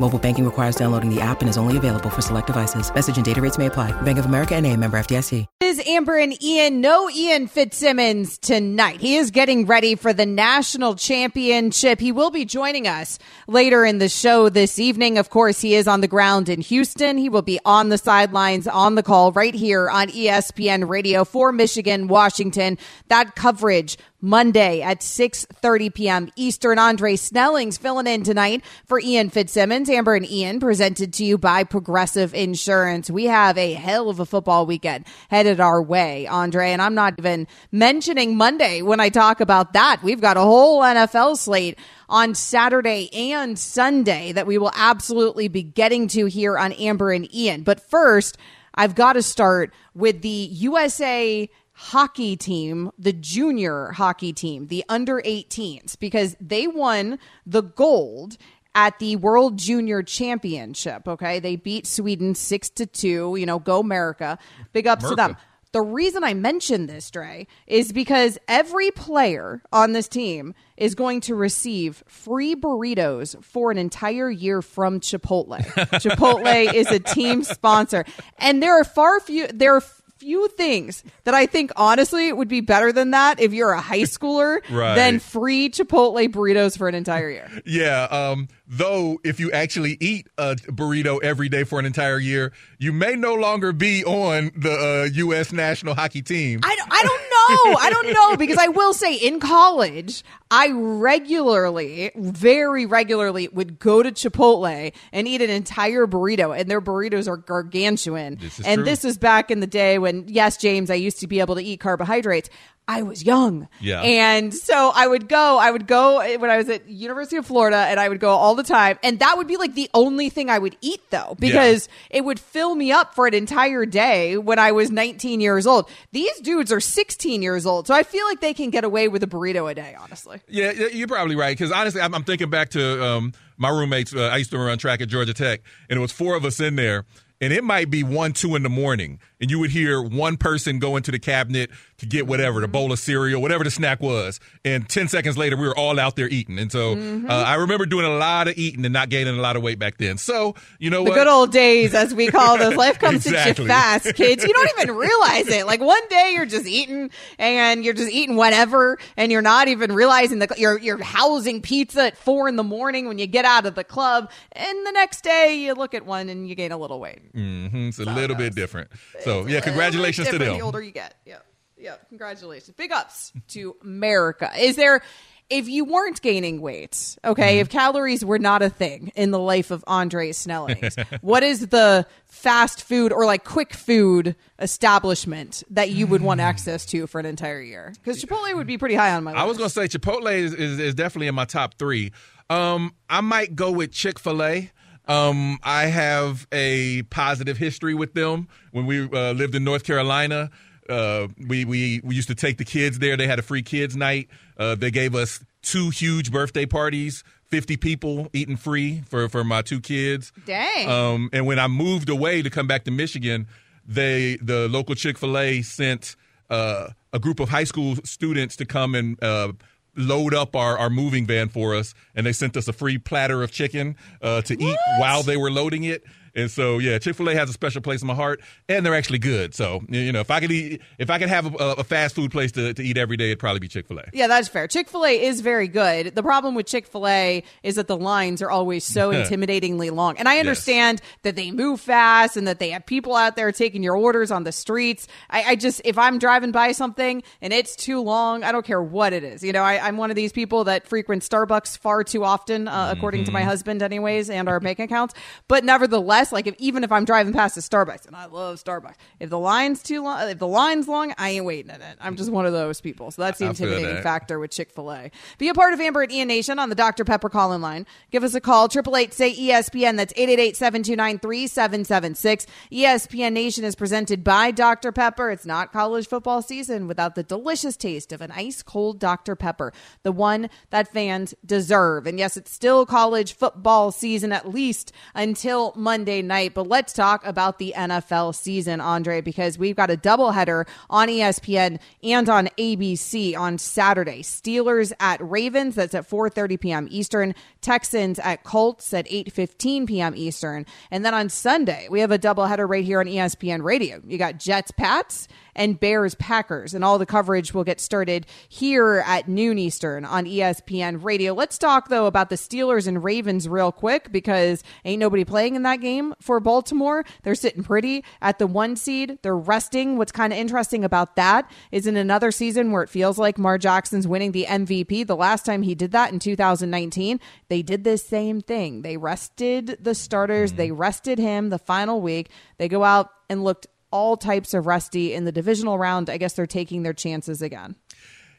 Mobile banking requires downloading the app and is only available for select devices. Message and data rates may apply. Bank of America and a member FDIC. It is Amber and Ian. No Ian Fitzsimmons tonight. He is getting ready for the national championship. He will be joining us later in the show this evening. Of course, he is on the ground in Houston. He will be on the sidelines on the call right here on ESPN radio for Michigan, Washington. That coverage Monday at 6:30 p.m. Eastern. Andre Snelling's filling in tonight for Ian Fitzsimmons. Amber and Ian presented to you by Progressive Insurance. We have a hell of a football weekend headed our way, Andre, and I'm not even mentioning Monday when I talk about that. We've got a whole NFL slate on Saturday and Sunday that we will absolutely be getting to here on Amber and Ian. But first, I've got to start with the USA hockey team, the junior hockey team, the under 18s, because they won the gold at the World Junior Championship. Okay. They beat Sweden six to two. You know, go America. Big ups to them. The reason I mention this, Dre, is because every player on this team is going to receive free burritos for an entire year from Chipotle. Chipotle is a team sponsor. And there are far few there are few things that I think honestly would be better than that if you're a high schooler Right. than free Chipotle burritos for an entire year. Yeah. Um, though, if you actually eat a burrito every day for an entire year, you may no longer be on the uh, U.S. national hockey team. I don't, I don't know. I don't know because I will say in college, I regularly, very regularly would go to Chipotle and eat an entire burrito, and their burritos are gargantuan. This is and true. this was back in the day when, yes, James, I used to be able to eat carbohydrates. I was young. Yeah. And so I would go, I would go when I was at University of Florida and I would go all the time. And that would be like the only thing I would eat though, because it would fill me up for an entire day when I was 19 years old. These dudes are 16 years old. So I feel like they can get away with a burrito a day, honestly. Yeah, yeah, you're probably right. Because honestly, I'm, I'm thinking back to um, my roommates. Uh, I used to run track at Georgia Tech, and it was four of us in there. And it might be one, two in the morning, and you would hear one person go into the cabinet to get whatever, the bowl of cereal, whatever the snack was. And 10 seconds later, we were all out there eating. And so uh, I remember doing a lot of eating and not gaining a lot of weight back then. So, you know The what? good old days, as we call those. Life comes Exactly. you fast, kids. You don't even realize it. Like one day you're just eating and you're just eating whatever and you're not even realizing that you're, you're housing pizza at four in the morning when you get out of the club. And the next day you look at one and you gain a little weight. Mhm, it's a little bit different. So, It's yeah, congratulations to them. The older you get. Yeah. Yeah. Congratulations. Big ups to America. Is there, if you weren't gaining weight, okay, if calories were not a thing in the life of Andre Snellings, what is the fast food or like quick food establishment that you would want access to for an entire year? Because Chipotle would be pretty high on my list. I was going to say Chipotle is, is, is definitely in my top three. Um, I might go with Chick fil A. Um, I have a positive history with them. When we uh, lived in North Carolina, uh, we, we, we used to take the kids there. They had a free kids night. Uh, they gave us two huge birthday parties, 50 people eating free for, for my two kids. Dang. Um, and when I moved away to come back to Michigan, they the local Chick Fil A sent uh, a group of high school students to come and uh, load up our, our moving van for us, and they sent us a free platter of chicken uh, to eat while they were loading it. And so, yeah, Chick Fil A has a special place in my heart, and they're actually good. So, you know, if I could eat, if I could have a, a fast food place to, to eat every day, it'd probably be Chick Fil A. Yeah, that's fair. Chick fil A is very good. The problem with Chick fil A is that the lines are always so intimidatingly long. And I understand that they move fast and that they have people out there taking your orders on the streets. I, I just, if I'm driving by something and it's too long, I don't care what it is. You know, I, I'm one of these people that frequent Starbucks far too often, uh, according to my husband, anyways, and our bank accounts. But nevertheless, less. Like if even if I'm driving past a Starbucks, and I love Starbucks, if the line's too long, if the line's long, I ain't waiting in it. I'm just one of those people. So that's the intimidating factor with Chick Fil A. Be a part of Amber at Ian Nation on the Dr Pepper call in line. Give us a call triple eight say ESPN. That's 888-729-3776. ESPN Nation is presented by Dr Pepper. It's not college football season without the delicious taste of an ice cold Dr Pepper, the one that fans deserve. And yes, it's still college football season at least until Monday night. But let's talk about the NFL season, Andre, because we've got a doubleheader on ESPN and on ABC on Saturday. Steelers at Ravens, that's at 4:30 p.m. Eastern. Texans at Colts at 8:15 p.m. Eastern. And then on Sunday, we have a doubleheader right here on ESPN Radio. You got Jets Pats and Bears Packers. And all the coverage will get started here at noon Eastern on ESPN Radio. Let's talk, though, about the Steelers and Ravens real quick because ain't nobody playing in that game for Baltimore. They're sitting pretty at the one seed. They're resting. What's kind of interesting about that is in another season where it feels like Mar Jackson's winning the MVP. The last time he did that in 2019, they did this same thing. They rested the starters, mm-hmm. they rested him the final week. They go out and looked all types of rusty in the divisional round. I guess they're taking their chances again.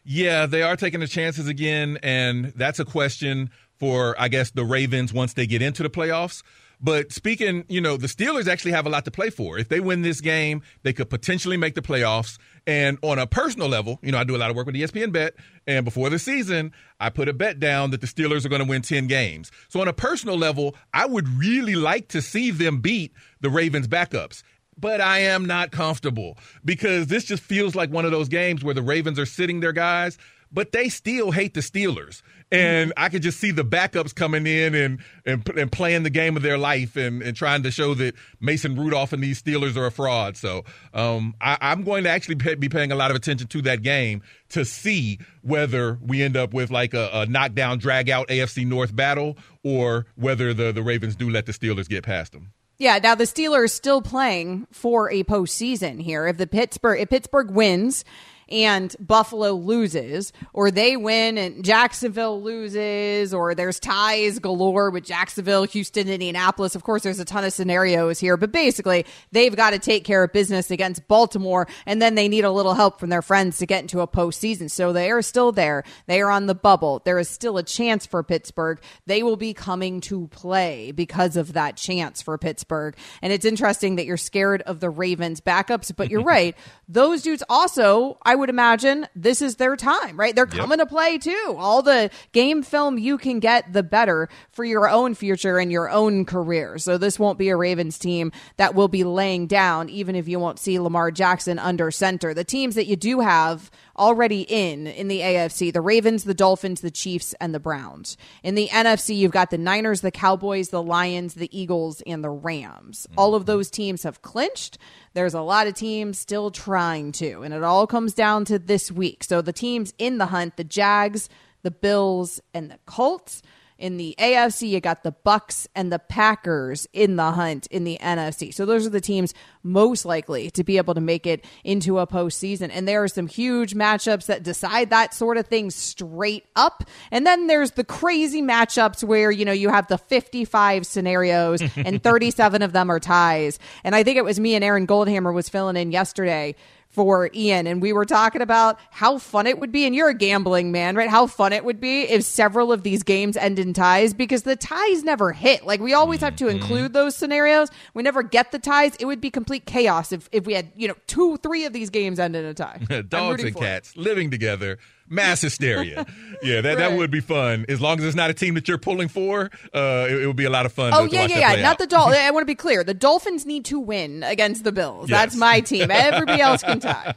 Yeah, they are taking the chances again, and that's a question for I guess the Ravens once they get into the playoffs. But speaking, you know, the Steelers actually have a lot to play for. If they win this game, they could potentially make the playoffs. And on a personal level, you know, I do a lot of work with ESPN Bet, and before the season, I put a bet down that the Steelers are going to win 10 games. So on a personal level, I would really like to see them beat the Ravens backups but I am not comfortable because this just feels like one of those games where the Ravens are sitting their guys, but they still hate the Steelers. And I could just see the backups coming in and, and, and playing the game of their life and, and trying to show that Mason Rudolph and these Steelers are a fraud. So um, I, am going to actually pay, be paying a lot of attention to that game to see whether we end up with like a, a knockdown, drag out AFC North battle or whether the, the Ravens do let the Steelers get past them. Yeah, now the Steelers still playing for a postseason here. If the Pittsburgh if Pittsburgh wins and Buffalo loses, or they win and Jacksonville loses, or there's ties galore with Jacksonville, Houston, Indianapolis. Of course, there's a ton of scenarios here, but basically, they've got to take care of business against Baltimore, and then they need a little help from their friends to get into a postseason. So they are still there. They are on the bubble. There is still a chance for Pittsburgh. They will be coming to play because of that chance for Pittsburgh. And it's interesting that you're scared of the Ravens backups, but you're right. Those dudes also, I would imagine this is their time, right? They're coming yep. to play too. All the game film you can get, the better for your own future and your own career. So this won't be a Ravens team that will be laying down, even if you won't see Lamar Jackson under center. The teams that you do have already in in the AFC, the Ravens, the Dolphins, the Chiefs, and the Browns. In the NFC, you've got the Niners, the Cowboys, the Lions, the Eagles, and the Rams. Mm-hmm. All of those teams have clinched. There's a lot of teams still trying to, and it all comes down to this week. So the teams in the hunt, the Jags, the Bills, and the Colts. In the AFC, you got the Bucks and the Packers in the hunt in the NFC. So those are the teams most likely to be able to make it into a postseason. And there are some huge matchups that decide that sort of thing straight up. And then there's the crazy matchups where, you know, you have the 55 scenarios and 37 of them are ties. And I think it was me and Aaron Goldhammer was filling in yesterday for Ian. And we were talking about how fun it would be. And you're a gambling man, right? How fun it would be if several of these games end in ties because the ties never hit. Like we always have to mm-hmm. include those scenarios. We never get the ties. It would be complete chaos if, if we had, you know, two, three of these games end in a tie. Dogs and cats it. living together mass hysteria. yeah, that, right. that would be fun. As long as it's not a team that you're pulling for, uh, it, it would be a lot of fun. Oh to, yeah, to yeah, yeah. Not the Dolphins. I want to be clear. The Dolphins need to win against the Bills. Yes. That's my team. Everybody else can tie.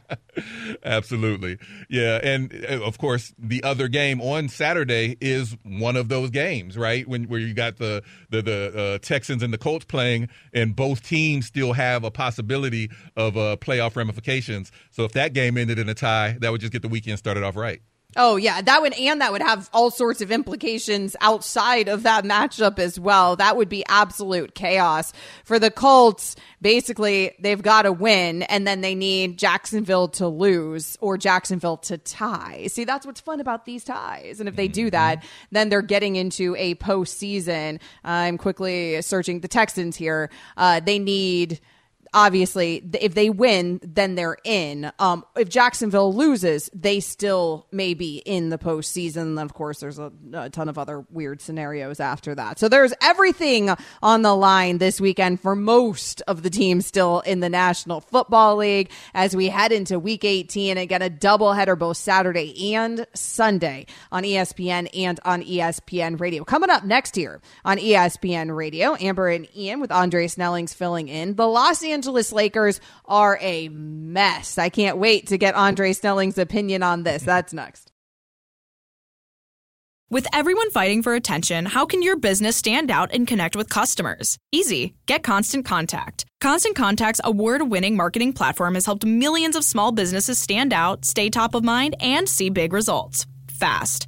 Absolutely. Yeah, and uh, of course, the other game on Saturday is one of those games, right? When where you got the the the uh, Texans and the Colts playing, and both teams still have a possibility of uh, playoff ramifications. So if that game ended in a tie, that would just get the weekend started off right. Oh yeah, that would and that would have all sorts of implications outside of that matchup as well. That would be absolute chaos for the Colts. Basically, they've got to win and then they need Jacksonville to lose or Jacksonville to tie. See, that's what's fun about these ties. And if they do mm-hmm. that, then they're getting into a postseason. I'm quickly searching the Texans here. Uh, they need obviously if they win then they're in. Um, if jacksonville loses they still may be in the postseason. And of course there's a, a, ton of other weird scenarios after that. So there's everything on the line this weekend for most of the teams still in the national football league as we head into week 18 again a doubleheader both saturday and sunday on espn and on espn radio. Coming up next year on espn radio amber and ian with andre snellings filling in. The los angeles Angeles Lakers are a mess. I can't wait to get Andre Snelling's opinion on this. That's next. With everyone fighting for attention, how can your business stand out and connect with customers? Easy. Get Constant Contact. Constant Contact's award winning marketing platform has helped millions of small businesses stand out, stay top of mind, and see big results fast.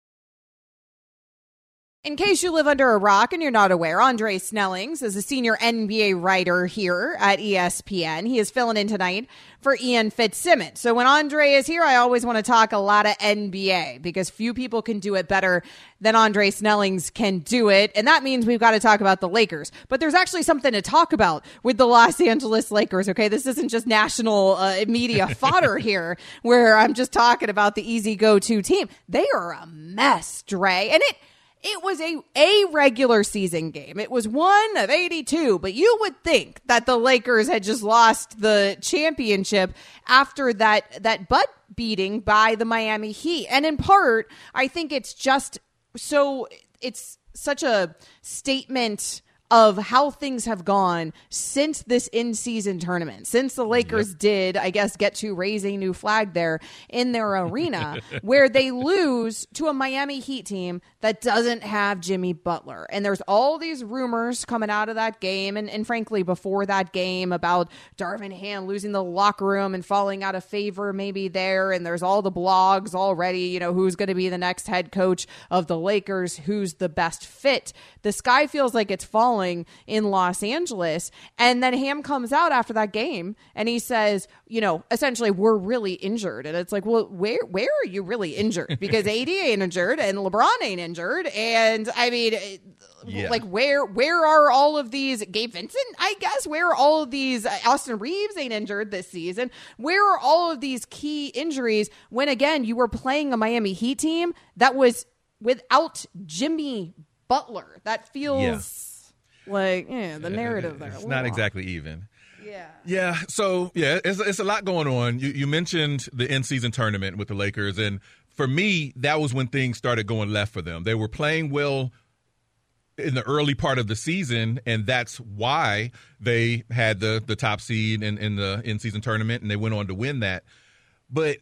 In case you live under a rock and you're not aware, Andre Snellings is a senior NBA writer here at ESPN. He is filling in tonight for Ian Fitzsimmons. So when Andre is here, I always want to talk a lot of NBA because few people can do it better than Andre Snellings can do it. And that means we've got to talk about the Lakers. But there's actually something to talk about with the Los Angeles Lakers. Okay. This isn't just national uh, media fodder here where I'm just talking about the easy go to team. They are a mess, Dre. And it, it was a, a regular season game. It was one of 82, but you would think that the Lakers had just lost the championship after that, that butt beating by the Miami Heat. And in part, I think it's just so, it's such a statement of how things have gone since this in season tournament, since the Lakers yep. did, I guess, get to raise a new flag there in their arena, where they lose to a Miami Heat team that doesn't have Jimmy Butler. And there's all these rumors coming out of that game, and, and frankly, before that game about Darvin Ham losing the locker room and falling out of favor maybe there. And there's all the blogs already, you know, who's going to be the next head coach of the Lakers, who's the best fit. The sky feels like it's falling in Los Angeles. And then Ham comes out after that game and he says, you know, essentially, we're really injured. And it's like, well, where where are you really injured? Because AD ain't injured and LeBron ain't injured. And I mean, yeah. like where where are all of these Gabe Vincent? I guess where are all of these uh, Austin Reaves ain't injured this season? Where are all of these key injuries when again you were playing a Miami Heat team that was without Jimmy Butler? That feels. Yeah like, yeah, the narrative there. It's not exactly even. Yeah. Yeah. So yeah, it's it's a lot going on. You you mentioned the in season tournament with the Lakers, and for me, that was when things started going left for them. They were playing well in the early part of the season, and that's why they had the the top seed in, in the in season tournament, and they went on to win that. But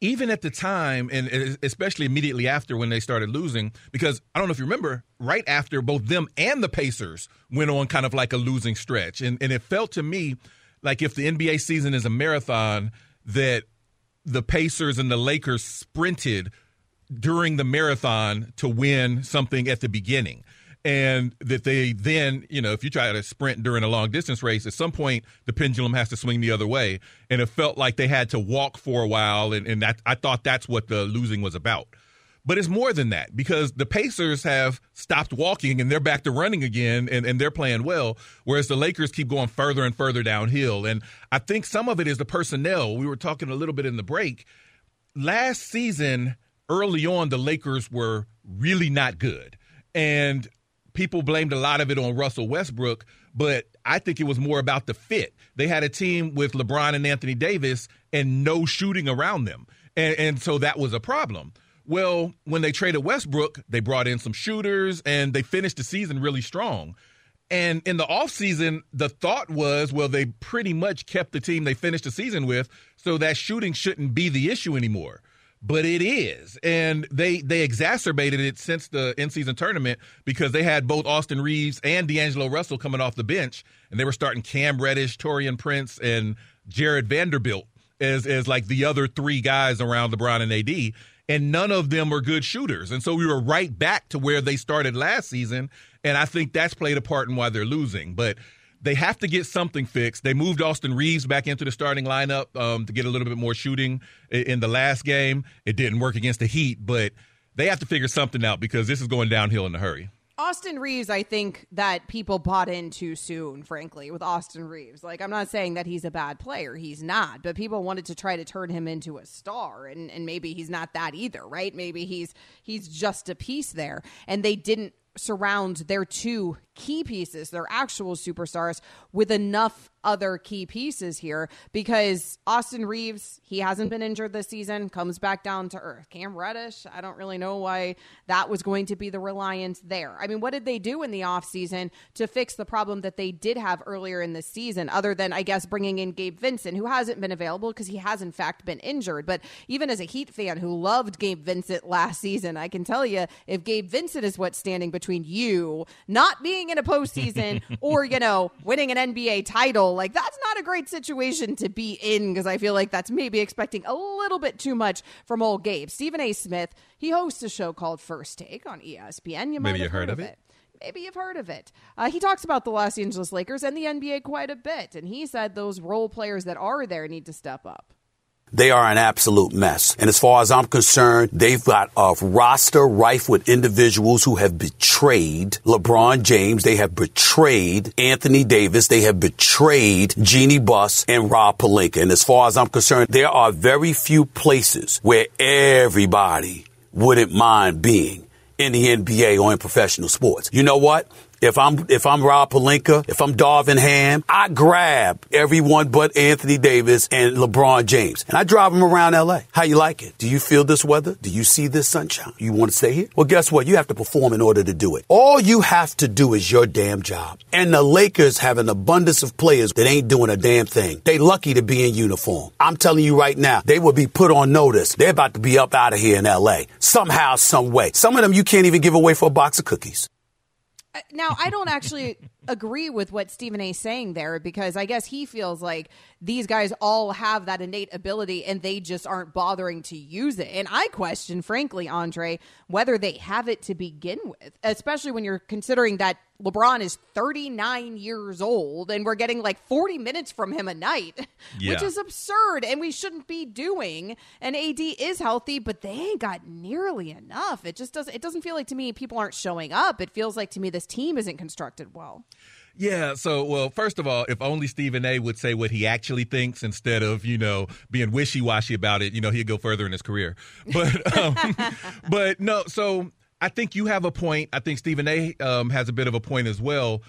even at the time, and especially immediately after when they started losing, because I don't know if you remember, right after both them and the Pacers went on kind of like a losing stretch. And, and it felt to me like if the NBA season is a marathon, that the Pacers and the Lakers sprinted during the marathon to win something at the beginning and that they then, you know, if you try to sprint during a long distance race, at some point the pendulum has to swing the other way. And it felt like they had to walk for a while, and, and that, I thought that's what the losing was about. But it's more than that because the Pacers have stopped walking and they're back to running again and, and they're playing well, whereas the Lakers keep going further and further downhill. And I think some of it is the personnel. We were talking a little bit in the break. Last season, early on, the Lakers were really not good. And people blamed a lot of it on Russell Westbrook, but I think it was more about the fit. They had a team with LeBron and Anthony Davis and no shooting around them. And, and so that was a problem. Well, when they traded Westbrook, they brought in some shooters and they finished the season really strong. And in the offseason, the thought was, well, they pretty much kept the team they finished the season with, so that shooting shouldn't be the issue anymore but it is. And they they exacerbated it since the in season tournament because they had both Austin Reaves and D'Angelo Russell coming off the bench, and they were starting Cam Reddish, Taurean Prince, and Jarred Vanderbilt as as like the other three guys around LeBron and AD. And none of them were good shooters. And so we were right back to where they started last season. And I think that's played a part in why they're losing. But they have to get something fixed. They moved Austin Reaves back into the starting lineup um, to get a little bit more shooting in the last game. It didn't work against the Heat, but they have to figure something out because this is going downhill in a hurry. Austin Reaves, I think that people bought in too soon, frankly, with Austin Reaves. Like, I'm not saying that he's a bad player. He's not, but people wanted to try to turn him into a star, and, and maybe he's not that either, right? Maybe he's he's just a piece there. And they didn't surround their two key pieces, their actual superstars, with enough other key pieces here because Austin Reaves, he hasn't been injured this season, comes back down to earth. Cam Reddish, I don't really know why that was going to be the reliance there. I mean, what did they do in the offseason to fix the problem that they did have earlier in the season, other than, I guess, bringing in Gabe Vincent, who hasn't been available because he has, in fact, been injured. But even as a Heat fan who loved Gabe Vincent last season, I can tell you if Gabe Vincent is what's standing between you not being in a postseason or, you know, winning an NBA title, like that's not a great situation to be in because I feel like that's maybe expecting a little bit too much from old Gabe. Stephen A. Smith, he hosts a show called First Take on ESPN. You might maybe have heard, heard of it. it maybe you've heard of it. Uh, he talks about the Los Angeles Lakers and the NBA quite a bit, and he said those role players that are there need to step up. They are an absolute mess. And as far as I'm concerned, they've got a roster rife with individuals who have betrayed LeBron James. They have betrayed Anthony Davis. They have betrayed Jeanie Buss and Rob Pelinka. And as far as I'm concerned, there are very few places where everybody wouldn't mind being in the NBA or in professional sports. You know what? If I'm if I'm Rob Pelinka, if I'm Darvin Ham, I grab everyone but Anthony Davis and LeBron James, and I drive them around LA. How you like it? Do you feel this weather? Do you see this sunshine? You want to stay here? Well, guess what? You have to perform in order to do it. All you have to do is your damn job. And the Lakers have an abundance of players that ain't doing a damn thing. They lucky to be in uniform. I'm telling you right now, they will be put on notice. They're about to be up out of here in LA somehow, some way. Some of them you can't even give away for a box of cookies now I don't actually agree with what Stephen A. is saying there because I guess he feels like these guys all have that innate ability and they just aren't bothering to use it. And I question, frankly, Andre, whether they have it to begin with, especially when you're considering that LeBron is 39 years old and we're getting like 40 minutes from him a night, yeah. which is absurd and we shouldn't be doing. And AD is healthy, but they ain't got nearly enough. It just doesn't it doesn't feel like to me people aren't showing up. It feels like to me this team isn't constructed well. Yeah. So, well, first of all, if only Stephen A. would say what he actually thinks instead of you know being wishy washy about it, you know, he'd go further in his career. But, um, but no. So I think you have a point. I think Stephen A. Um, has a bit of a point as well.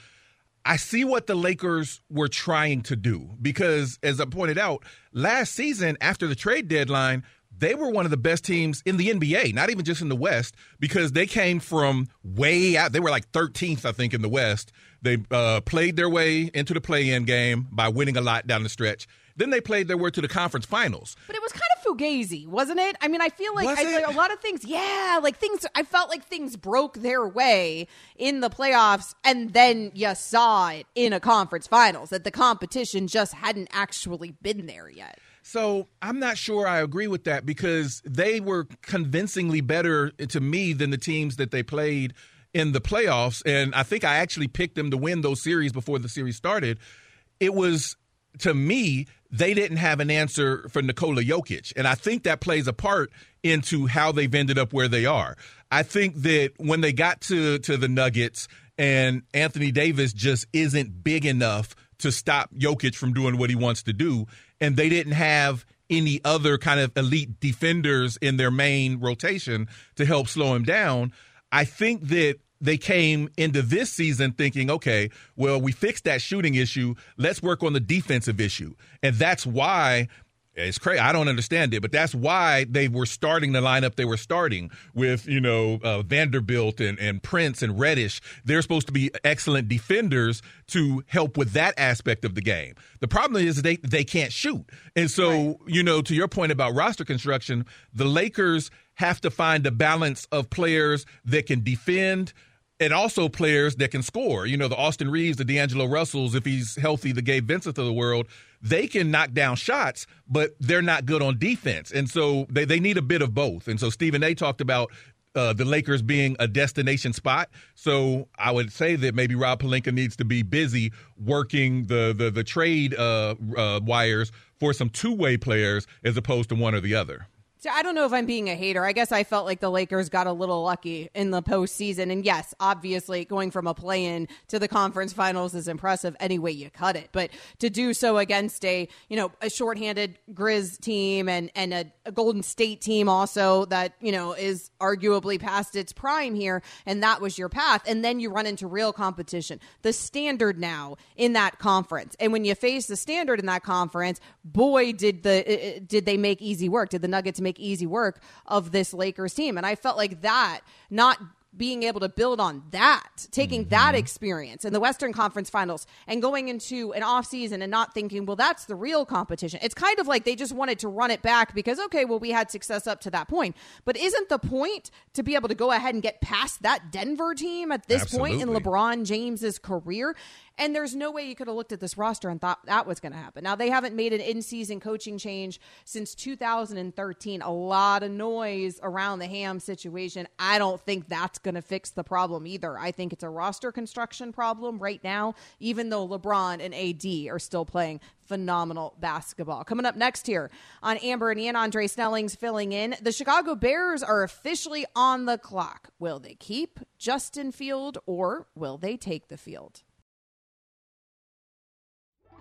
I see what the Lakers were trying to do because, as I pointed out, last season after the trade deadline, they were one of the best teams in the NBA, not even just in the West, because they came from way out. They were like 13th, I think, in the West. They uh, played their way into the play in game by winning a lot down the stretch Then they played their way to the conference finals. But it was kind of fugazi, wasn't it? I mean, I feel like, I, like a lot of things, yeah, like things. I felt like things broke their way in the playoffs, and then you saw it in a conference finals that the competition just hadn't actually been there yet. So I'm not sure I agree with that because they were convincingly better to me than the teams that they played in the playoffs. And I think I actually picked them to win those series before the series started. It was, to me, they didn't have an answer for Nikola Jokic. And I think that plays a part into how they've ended up where they are. I think that when they got to, to the Nuggets and Anthony Davis just isn't big enough to stop Jokic from doing what he wants to do, and they didn't have any other kind of elite defenders in their main rotation to help slow him down. I think that they came into this season thinking, okay, well, we fixed that shooting issue. Let's work on the defensive issue. And that's why it's crazy. I don't understand it, but that's why they were starting the lineup they were starting with, you know, uh, Vanderbilt and, and Prince and Reddish. They're supposed to be excellent defenders to help with that aspect of the game. The problem is they, they can't shoot. And so, right. you know, to your point about roster construction, the Lakers have to find a balance of players that can defend – and also players that can score. You know, the Austin Reaves, the D'Angelo Russells, if he's healthy, the Gabe Vincent of the world, they can knock down shots, but they're not good on defense. And so they, they need a bit of both. And so Stephen A talked about uh, the Lakers being a destination spot. So I would say that maybe Rob Pelinka needs to be busy working the the, the trade uh, uh, wires for some two way players as opposed to one or the other. So I don't know if I'm being a hater. I guess I felt like the Lakers got a little lucky in the postseason. And yes, obviously, going from a play in to the conference finals is impressive any way you cut it. But to do so against a, you know, a shorthanded Grizz team and, and a, a Golden State team also that, you know, is arguably past its prime here, and that was your path. And then you run into real competition. The standard now in that conference. And when you face the standard in that conference, boy, did the uh, uh, did they make easy work. Did the Nuggets make make easy work of this Lakers team. And I felt like that, not being able to build on that, taking mm-hmm. that experience in the Western Conference Finals and going into an offseason and not thinking, well, that's the real competition. It's kind of like they just wanted to run it back because, okay, well, we had success up to that point. But isn't the point to be able to go ahead and get past that Denver team at this Absolutely. point in LeBron James's career? And there's no way you could have looked at this roster and thought that was going to happen. Now, they haven't made an in season coaching change since 2013. A lot of noise around the Ham situation. I don't think that's going to fix the problem either. I think it's a roster construction problem right now, even though LeBron and AD are still playing phenomenal basketball. Coming up next here on Amber and Ian, Andre Snelling's filling in. The Chicago Bears are officially on the clock. Will they keep Justin Field or will they take the field?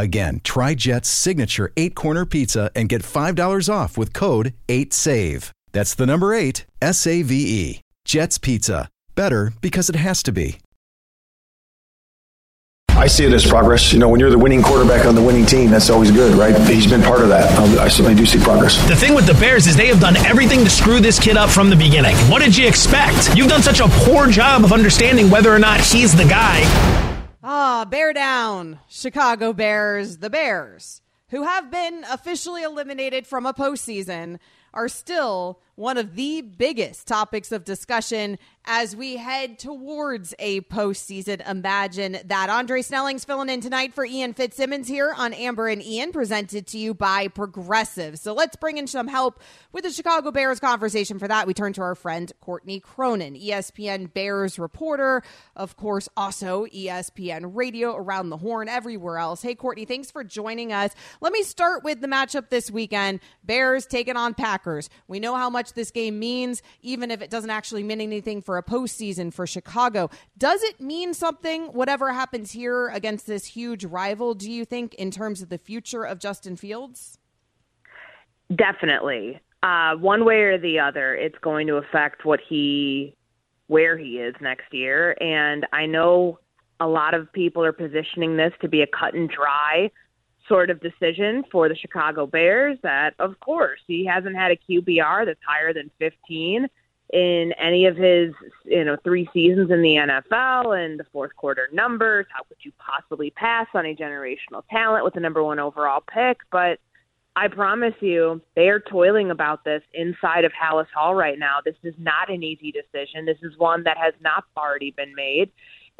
Again, try Jet's signature eight corner pizza and get $5 off with code 8SAVE. That's the number eight, S A V E. Jet's Pizza. Better because it has to be. I see it as progress. You know, when you're the winning quarterback on the winning team, that's always good, right? He's been part of that. I certainly do see progress. The thing with the Bears is they have done everything to screw this kid up from the beginning. What did you expect? You've done such a poor job of understanding whether or not he's the guy. Ah, bear down, Chicago Bears, the Bears, who have been officially eliminated from a postseason, are still one of the biggest topics of discussion as we head towards a postseason. Imagine that. Andre Snelling's filling in tonight for Ian Fitzsimmons here on Amber and Ian, presented to you by Progressive. So let's bring in some help with the Chicago Bears conversation. For that, we turn to our friend Courtney Cronin, ESPN Bears reporter, of course, also ESPN Radio around the horn, everywhere else. Hey, Courtney, thanks for joining us. Let me start with the matchup this weekend Bears taking on Packers. We know how much this game means, even if it doesn't actually mean anything for a postseason for Chicago. Does it mean something, whatever happens here against this huge rival, do you think, in terms of the future of Justin Fields? Definitely. Uh, one way or the other, it's going to affect what he, where he is next year. And I know a lot of people are positioning this to be a cut and dry sort of decision for the Chicago Bears. That, of course, he hasn't had a QBR that's higher than 15 in any of his, you know, three seasons in the NFL and the fourth quarter numbers. How could you possibly pass on a generational talent with the number one overall pick? But I promise you, they are toiling about this inside of Halas Hall right now. This is not an easy decision. This is one that has not already been made.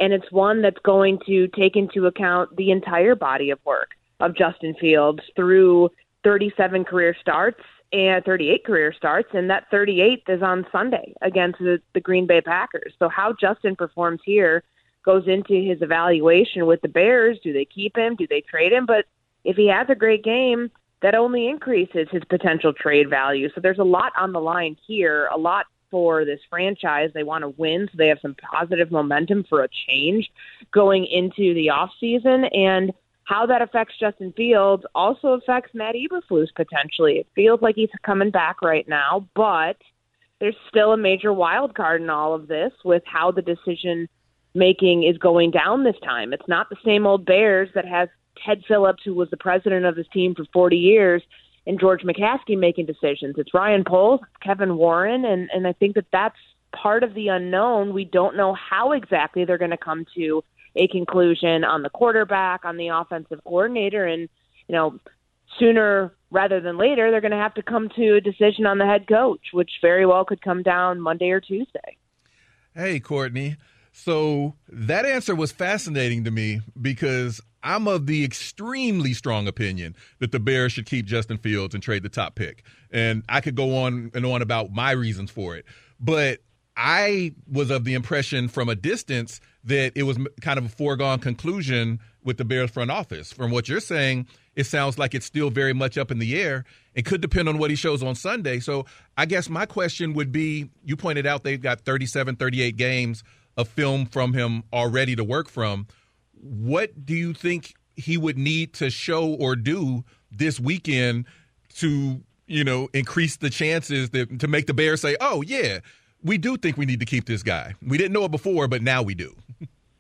And it's one that's going to take into account the entire body of work of Justin Fields through 37 career starts and 38 career starts, and that 38th is on Sunday against the, the Green Bay Packers. So how Justin performs here goes into his evaluation with the Bears. Do they keep him? Do they trade him? But if he has a great game, that only increases his potential trade value. So there's a lot on the line here, a lot for this franchise. They want to win, so they have some positive momentum for a change going into the off season. And how that affects Justin Fields also affects Matt Eberflus potentially. It feels like he's coming back right now, but there's still a major wild card in all of this with how the decision making is going down this time. It's not the same old Bears that has Ted Phillips, who was the president of his team for 40 years, and George McCaskey making decisions. It's Ryan Poles, Kevin Warren, and and I think that that's part of the unknown. We don't know how exactly they're going to come to a conclusion on the quarterback, on the offensive coordinator, and you know, sooner rather than later, they're going to have to come to a decision on the head coach, which very well could come down Monday or Tuesday. Hey, Courtney. So that answer was fascinating to me because I'm of the extremely strong opinion that the Bears should keep Justin Fields and trade the top pick. And I could go on and on about my reasons for it. But I was of the impression from a distance that it was kind of a foregone conclusion with the Bears front office. From what you're saying, it sounds like it's still very much up in the air. It could depend on what he shows on Sunday. So I guess my question would be you pointed out they've got 37, 38 games of film from him already to work from. What do you think he would need to show or do this weekend to, you know, increase the chances that, to make the Bears say, oh, yeah, we do think we need to keep this guy. We didn't know it before, but now we do.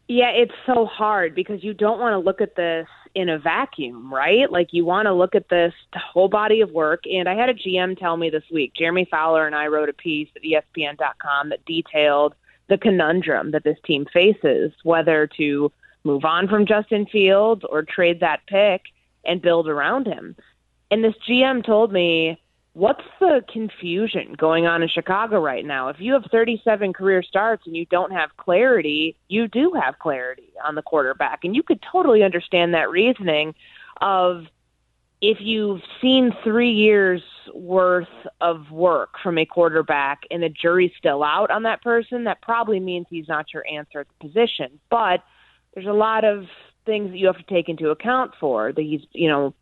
Yeah, it's so hard because you don't want to look at this in a vacuum, right? Like you want to look at this whole body of work. And I had a GM tell me this week, Jeremy Fowler and I wrote a piece at ESPN.com that detailed the conundrum that this team faces, whether to move on from Justin Fields or trade that pick and build around him. And this GM told me what's the confusion going on in Chicago right now? If you have 37 career starts and you don't have clarity, you do have clarity on the quarterback. And you could totally understand that reasoning of if you've seen three years worth of work from a quarterback and the jury's still out on that person, that probably means he's not your answer at the position. But there's a lot of things that you have to take into account for. That he's, you know,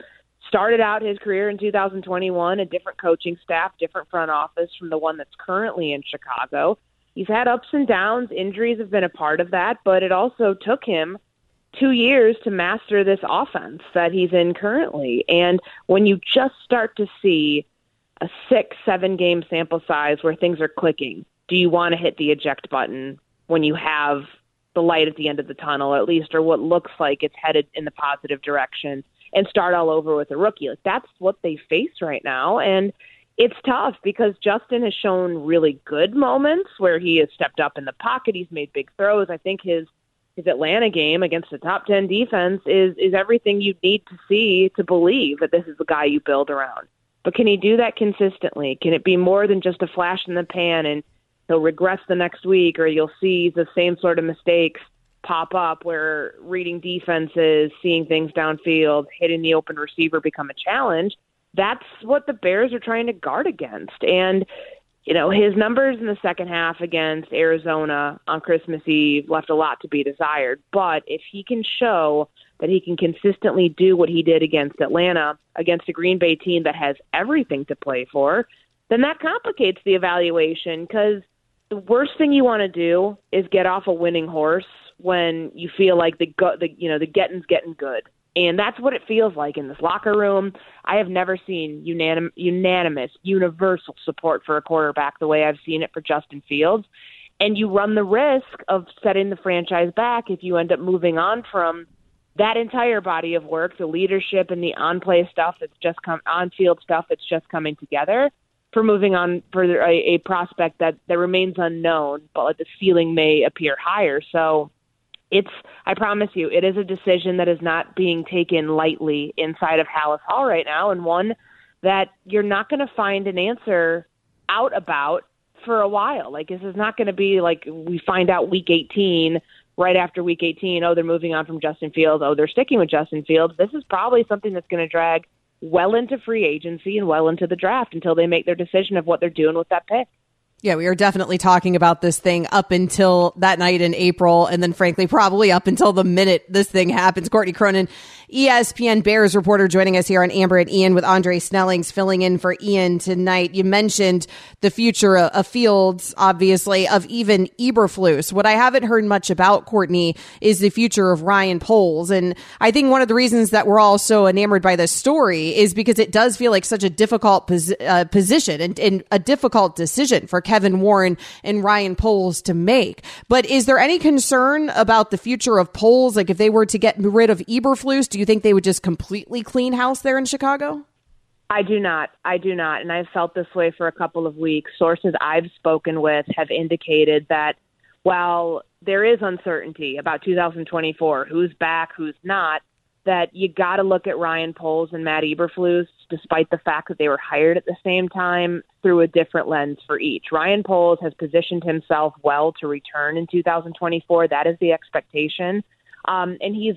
started out his career in 2021, a different coaching staff, different front office from the one that's currently in Chicago. He's had ups and downs. Injuries have been a part of that, but it also took him two years to master this offense that he's in currently. And when you just start to see a six, seven game sample size where things are clicking, do you want to hit the eject button when you have the light at the end of the tunnel, at least, or what looks like it's headed in the positive direction? And start all over with a rookie. Like that's what they face right now. And it's tough because Justin has shown really good moments where he has stepped up in the pocket. He's made big throws. I think his his Atlanta game against the top ten defense is is everything you need to see to believe that this is the guy you build around. But can he do that consistently? Can it be more than just a flash in the pan and he'll regress the next week or you'll see the same sort of mistakes pop up where reading defenses, seeing things downfield, hitting the open receiver become a challenge? That's what the Bears are trying to guard against. And you know, his numbers in the second half against Arizona on Christmas Eve left a lot to be desired. But if he can show that he can consistently do what he did against Atlanta, against a Green Bay team that has everything to play for, then that complicates the evaluation because the worst thing you want to do is get off a winning horse when you feel like the, go- the you know the getting's getting good. And that's what it feels like in this locker room. I have never seen unanim- unanimous, universal support for a quarterback the way I've seen it for Justin Fields. And you run the risk of setting the franchise back if you end up moving on from that entire body of work, the leadership and the on play stuff that's just come on field stuff that's just coming together for moving on for a, a prospect that, that remains unknown, but like the ceiling may appear higher. So it's I promise you, it is a decision that is not being taken lightly inside of Halas Hall right now, and one that you're not going to find an answer out about for a while. Like this is not going to be like we find out week 18 right after week 18. Oh, they're moving on from Justin Fields. Oh, they're sticking with Justin Fields. This is probably something that's going to drag well into free agency and well into the draft until they make their decision of what they're doing with that pick. Yeah, we are definitely talking about this thing up until that night in April, and then frankly, probably up until the minute this thing happens. Courtney Cronin, ESPN Bears reporter, joining us here on Amber and Ian with Andre Snellings filling in for Ian tonight. You mentioned the future of Fields, obviously, of even Eberflus. What I haven't heard much about, Courtney, is the future of Ryan Poles. And I think one of the reasons that we're all so enamored by this story is because it does feel like such a difficult pos- uh, position and, and a difficult decision for Kevin Warren and Ryan Poles to make. But is there any concern about the future of Poles? Like if they were to get rid of Eberflus, do you think they would just completely clean house there in Chicago? I do not. I do not. And I've felt this way for a couple of weeks. Sources I've spoken with have indicated that while there is uncertainty about 2024, who's back, who's not, that you got to look at Ryan Poles and Matt Eberflus, despite the fact that they were hired at the same time, through a different lens for each. Ryan Poles has positioned himself well to return in 2024. That is the expectation. Um, and he's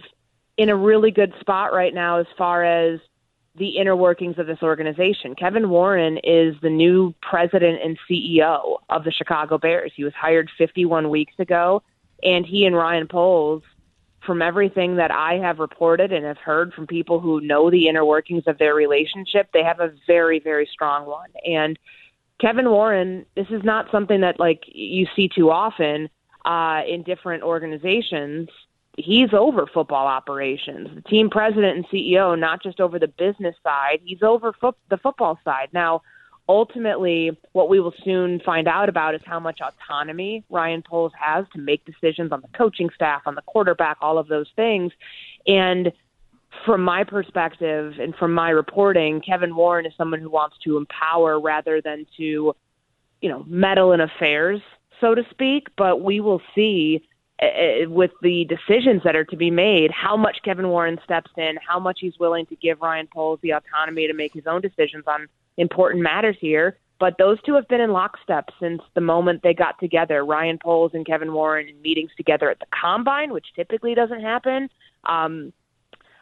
in a really good spot right now as far as the inner workings of this organization. Kevin Warren is the new president and CEO of the Chicago Bears. He was hired 51 weeks ago, and he and Ryan Poles from everything that I have reported and have heard from people who know the inner workings of their relationship, they have a very, very strong one. And Kevin Warren, this is not something that like you see too often uh, in different organizations. He's over football operations, the team president and CEO, not just over the business side. He's over fo- the football side. Now, ultimately, what we will soon find out about is how much autonomy Ryan Poles has to make decisions on the coaching staff, on the quarterback, all of those things. And from my perspective and from my reporting, Kevin Warren is someone who wants to empower rather than to, you know, meddle in affairs, so to speak. But we will see uh, with the decisions that are to be made, how much Kevin Warren steps in, how much he's willing to give Ryan Poles the autonomy to make his own decisions on important matters here. But those two have been in lockstep since the moment they got together. Ryan Poles and Kevin Warren in meetings together at the combine, which typically doesn't happen. Um,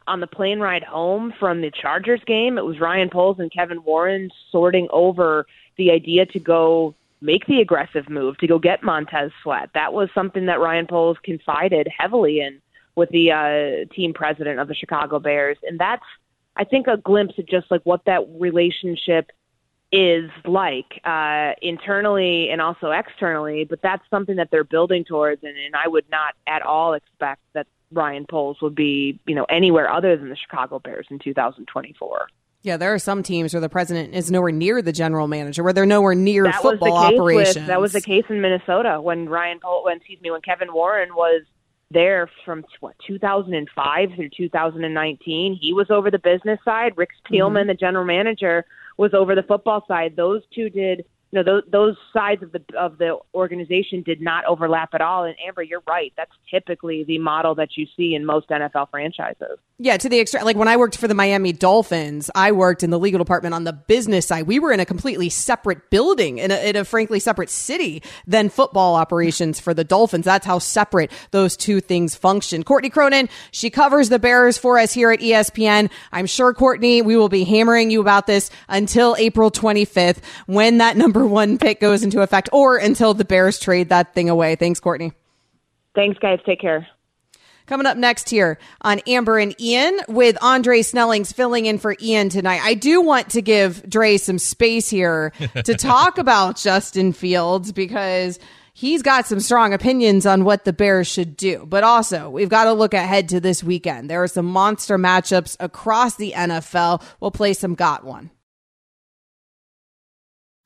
on the plane ride home from the Chargers game, it was Ryan Poles and Kevin Warren sorting over the idea to go make the aggressive move to go get Montez Sweat. That was something that Ryan Poles confided heavily in with the uh, team president of the Chicago Bears, and that's I think a glimpse of just like what that relationship is like uh, internally and also externally. But that's something that they're building towards, and, and I would not at all expect that Ryan Poles would be you know anywhere other than the Chicago Bears in 2024. Yeah, there are some teams where the president is nowhere near the general manager, where they're nowhere near that football was the case operations. With, that was the case in Minnesota when Ryan Poles, when excuse me, when Kevin Warren was there from what 2005 through 2019. He was over the business side. Rick Spielman, mm-hmm. the general manager, was over the football side. Those two did you know those, those sides of the of the organization did not overlap at all. And Amber, you're right. That's typically the model that you see in most NFL franchises. Yeah, to the extent, like when I worked for the Miami Dolphins, I worked in the legal department on the business side. We were in a completely separate building in a, in a frankly separate city than football operations for the Dolphins. That's how separate those two things function. Courtney Cronin, she covers the Bears for us here at ESPN. I'm sure Courtney, we will be hammering you about this until April 25th when that number number one pick goes into effect or until the Bears trade that thing away. Thanks, Courtney. Thanks, guys. Take care. Coming up next here on Amber and Ian with Andre Snellings filling in for Ian tonight. I do want to give Dre some space here to talk about Justin Fields because he's got some strong opinions on what the Bears should do. But also, we've got to look ahead to this weekend. There are some monster matchups across the NFL. We'll play some Got One.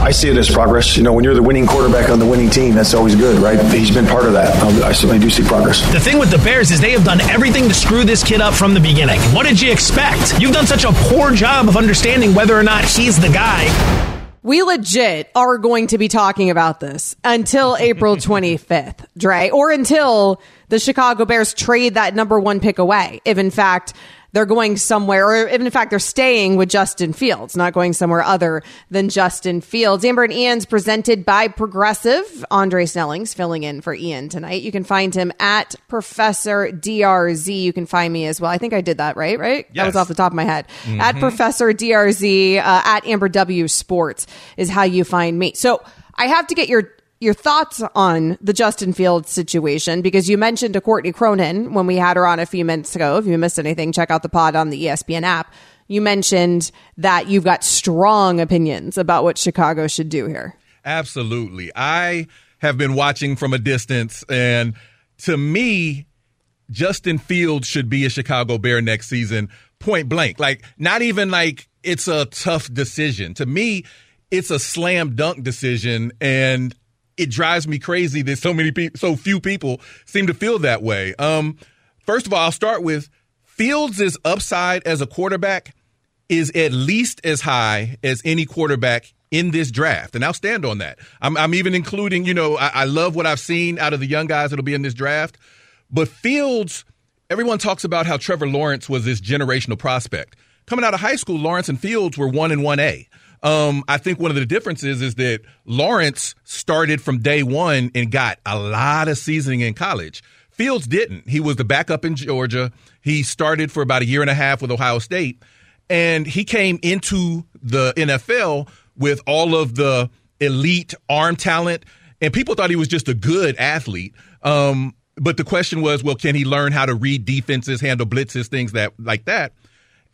I see it as progress. You know, when you're the winning quarterback on the winning team, that's always good, right? He's been part of that. I certainly do see progress. The thing with the Bears is they have done everything to screw this kid up from the beginning. What did you expect? You've done such a poor job of understanding whether or not he's the guy. We legit are going to be talking about this until April 25th, Dre, or until the Chicago Bears trade that number one pick away. If in fact they're going somewhere, or in fact, they're staying with Justin Fields, not going somewhere other than Justin Fields. Amber and Ian's presented by Progressive. Andre Snellings filling in for Ian tonight. You can find him at Professor DRZ. You can find me as well. I think I did that right, right? Yes. That was off the top of my head. Mm-hmm. At Professor DRZ, uh, at Amber W Sports is how you find me. So I have to get your your thoughts on the Justin Fields situation because you mentioned to Courtney Cronin when we had her on a few minutes ago. If you missed anything, check out the pod on the ESPN app. You mentioned that you've got strong opinions about what Chicago should do here. Absolutely. I have been watching from a distance, and to me, Justin Fields should be a Chicago Bear next season, point blank. Like, not even like it's a tough decision. To me, it's a slam dunk decision, and it drives me crazy that so many people, so few people seem to feel that way. Um, first of all, I'll start with Fields' upside as a quarterback is at least as high as any quarterback in this draft, and I'll stand on that. I'm, I'm even including, you know, I, I love what I've seen out of the young guys that'll be in this draft, but Fields. Everyone talks about how Trevor Lawrence was this generational prospect. Coming out of high school, Lawrence and Fields were one and one A. Um, I think one of the differences is that Lawrence started from day one and got a lot of seasoning in college. Fields didn't. He was the backup in Georgia. He started for about a year and a half with Ohio State, and he came into the NFL with all of the elite arm talent, and people thought he was just a good athlete. Um, but the question was, well, can he learn how to read defenses, handle blitzes, things that like that?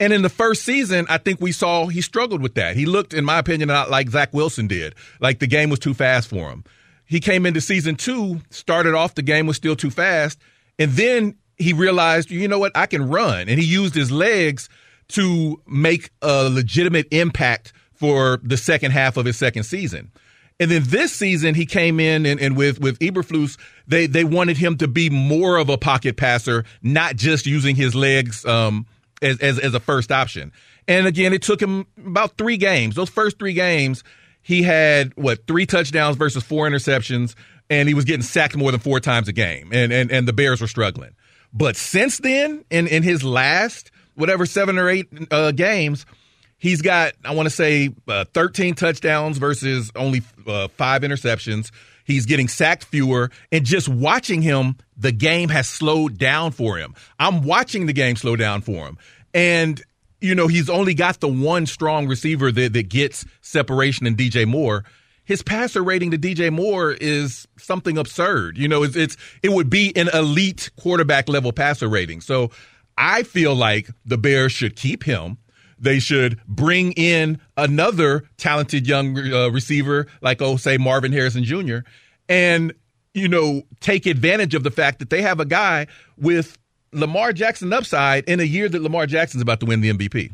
And in the first season, I think we saw he struggled with that. He looked, in my opinion, not like Zach Wilson did. Like the game was too fast for him. He came into season two, started off, the game was still too fast. And then he realized, you know what, I can run. And he used his legs to make a legitimate impact for the second half of his second season. And then this season, he came in and, and with with Eberflus, they they wanted him to be more of a pocket passer, not just using his legs um, as, as as a first option. And again, it took him about three games. Those first three games, he had what three touchdowns versus four interceptions, and he was getting sacked more than four times a game, and and and the Bears were struggling. But since then, in in his last whatever seven or eight uh, games, he's got I want to say uh, 13 touchdowns versus only uh, five interceptions. He's getting sacked fewer, and just watching him, the game has slowed down for him. I'm watching the game slow down for him, and you know he's only got the one strong receiver that that gets separation in DJ Moore his passer rating to DJ Moore is something absurd. You know, it's, it's it would be an elite quarterback level passer rating. So I feel like the Bears should keep him. They should bring in another talented young uh, receiver like, oh, say Marvin Harrison Jr. and you know take advantage of the fact that they have a guy with Lamar Jackson upside in a year that Lamar Jackson's about to win the MVP.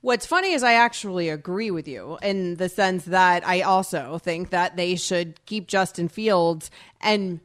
What's funny is I actually agree with you in the sense that I also think that they should keep Justin Fields and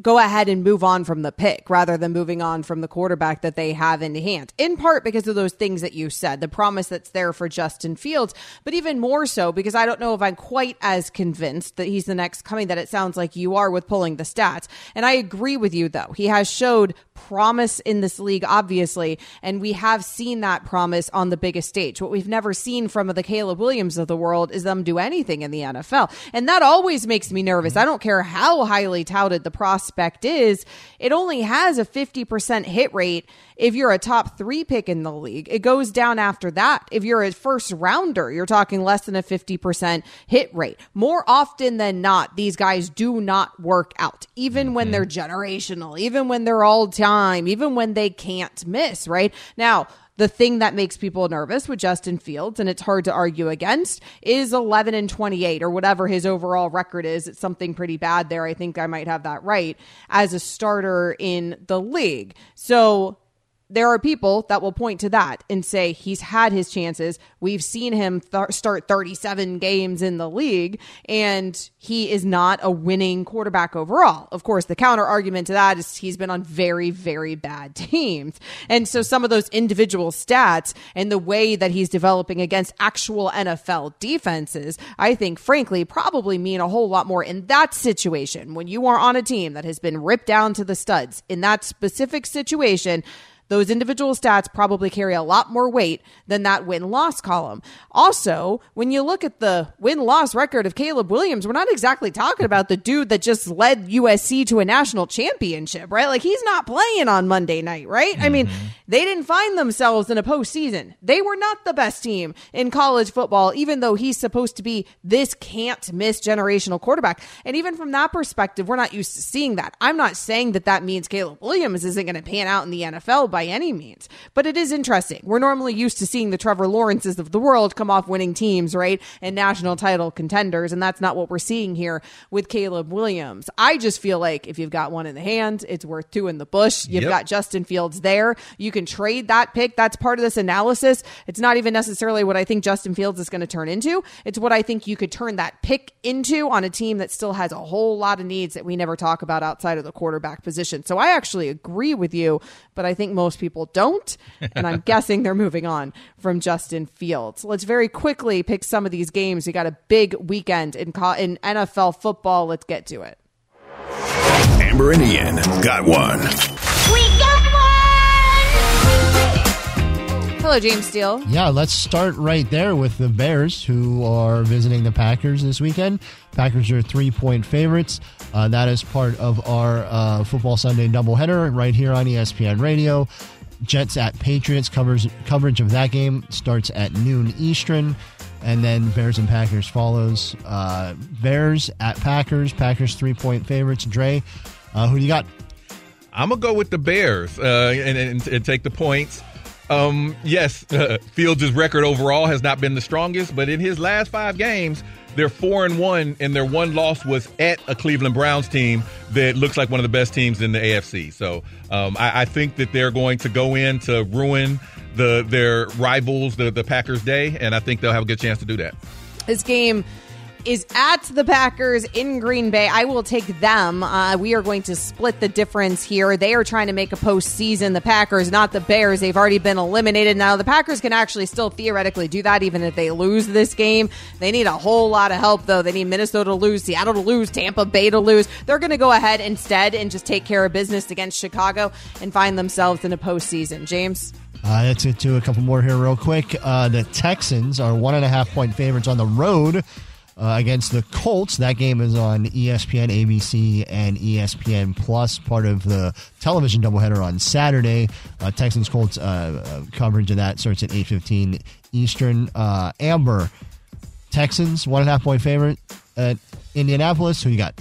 go ahead and move on from the pick rather than moving on from the quarterback that they have in hand. In part because of those things that you said, the promise that's there for Justin Fields, but even more so because I don't know if I'm quite as convinced that he's the next coming that it sounds like you are with pulling the stats. And I agree with you though. He has showed promise in this league, obviously, and we have seen that promise on the biggest stage. What we've never seen from the Caleb Williams of the world is them do anything in the NFL. And that always makes me nervous. I don't care how highly touted the prospect is, it only has a 50% hit rate if you're a top three pick in the league. It goes down after that. If you're a first rounder, you're talking less than a 50% hit rate. More often than not, these guys do not work out, even mm-hmm. when they're generational, even when they're all time, even when they can't miss, right? Now, the thing that makes people nervous with Justin Fields, and it's hard to argue against, is 11 and 28 or whatever his overall record is. It's something pretty bad there. I think I might have that right as a starter in the league. So there are people that will point to that and say he's had his chances. We've seen him th- start 37 games in the league, and he is not a winning quarterback overall. Of course, the counter argument to that is he's been on very, very bad teams. And so some of those individual stats and the way that he's developing against actual NFL defenses, I think, frankly, probably mean a whole lot more in that situation when you are on a team that has been ripped down to the studs. In that specific situation, those individual stats probably carry a lot more weight than that win loss column. Also, when you look at the win loss record of Caleb Williams, we're not exactly talking about the dude that just led USC to a national championship, right? Like he's not playing on Monday night, right? Mm-hmm. I mean, mm-hmm. they didn't find themselves in a postseason. They were not the best team in college football, even though he's supposed to be this can't miss generational quarterback. And even from that perspective, we're not used to seeing that. I'm not saying that that means Caleb Williams isn't going to pan out in the NFL by by any means. But it is interesting. We're normally used to seeing the Trevor Lawrences of the world come off winning teams, right? And national title contenders. And that's not what we're seeing here with Caleb Williams. I just feel like if you've got one in the hand, it's worth two in the bush. You've yep. got Justin Fields there. You can trade that pick. That's part of this analysis. It's not even necessarily what I think Justin Fields is going to turn into. It's what I think you could turn that pick into on a team that still has a whole lot of needs that we never talk about outside of the quarterback position. So I actually agree with you, but I think most most people don't. And I'm guessing they're moving on from Justin Fields. Let's very quickly pick some of these games. We got a big weekend in, in NFL football. Let's get to it. Amber and Ian got one. We got one! Hello, James Steele. Yeah, let's start right there with the Bears, who are visiting the Packers this weekend. Packers are three point favorites. Uh, that is part of our uh, Football Sunday doubleheader right here on ESPN Radio. Jets at Patriots covers coverage of that game starts at noon Eastern, and then Bears and Packers follows. Uh, Bears at Packers. Packers three point favorites. Dre, uh, who do you got? I'm gonna go with the Bears uh, and, and, and, take the points. Um, yes, Fields' record overall has not been the strongest, but in his last five games, they're four and one, and their one loss was at a Cleveland Browns team that looks like one of the best teams in the AFC. So um, I, I, think that they're going to go in to ruin the their rivals, the the Packers' day, and I think they'll have a good chance to do that. This game is at the Packers in Green Bay. I will take them. Uh, we are going to split the difference here. They are trying to make a postseason. The Packers, not the Bears. They've already been eliminated. Now, the Packers can actually still theoretically do that even if they lose this game. They need a whole lot of help, though. They need Minnesota to lose, Seattle to lose, Tampa Bay to lose. They're going to go ahead instead and just take care of business against Chicago and find themselves in a postseason. James? Uh, let's get to a couple more here, real quick. Uh, the Texans are one and a half point favorites on the road uh, against the Colts. That game is on ESPN, ABC, and ESPN Plus, part of the television doubleheader on Saturday. Uh, Texans Colts uh, uh, coverage of that starts at eight fifteen Eastern. Uh, Amber, Texans one and a half point favorite at Indianapolis. Who you got?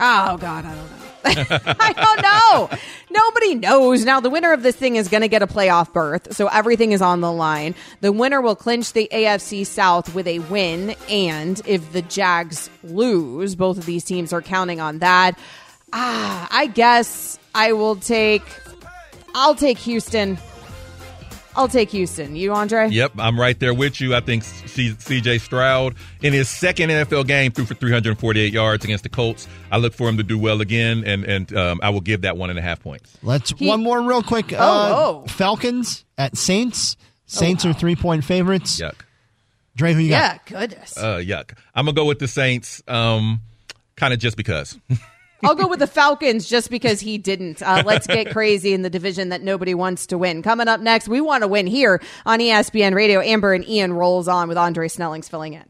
Oh, God, I don't know. I don't know. Nobody knows. Now, the winner of this thing is going to get a playoff berth, so everything is on the line. The winner will clinch the AFC South with a win, and if the Jags lose, both of these teams are counting on that. Ah, I guess I will take. I'll take Houston. I'll take Houston. You, Andre? Yep, I'm right there with you. I think C- CJ Stroud in his second NFL game threw for 348 yards against the Colts. I look for him to do well again, and and um, I will give that one and a half points. Let's one more real quick. Oh, uh, oh. Falcons at Saints. Saints are three point favorites. Yuck. Dre, who you Yeah, got? goodness. Uh, yuck. I'm gonna go with the Saints, um, kind of just because. I'll go with the Falcons just because he didn't. Uh, let's get crazy in the division that nobody wants to win. Coming up next, we want to win here on ESPN Radio. Amber and Ian rolls on with Andre Snellings filling in.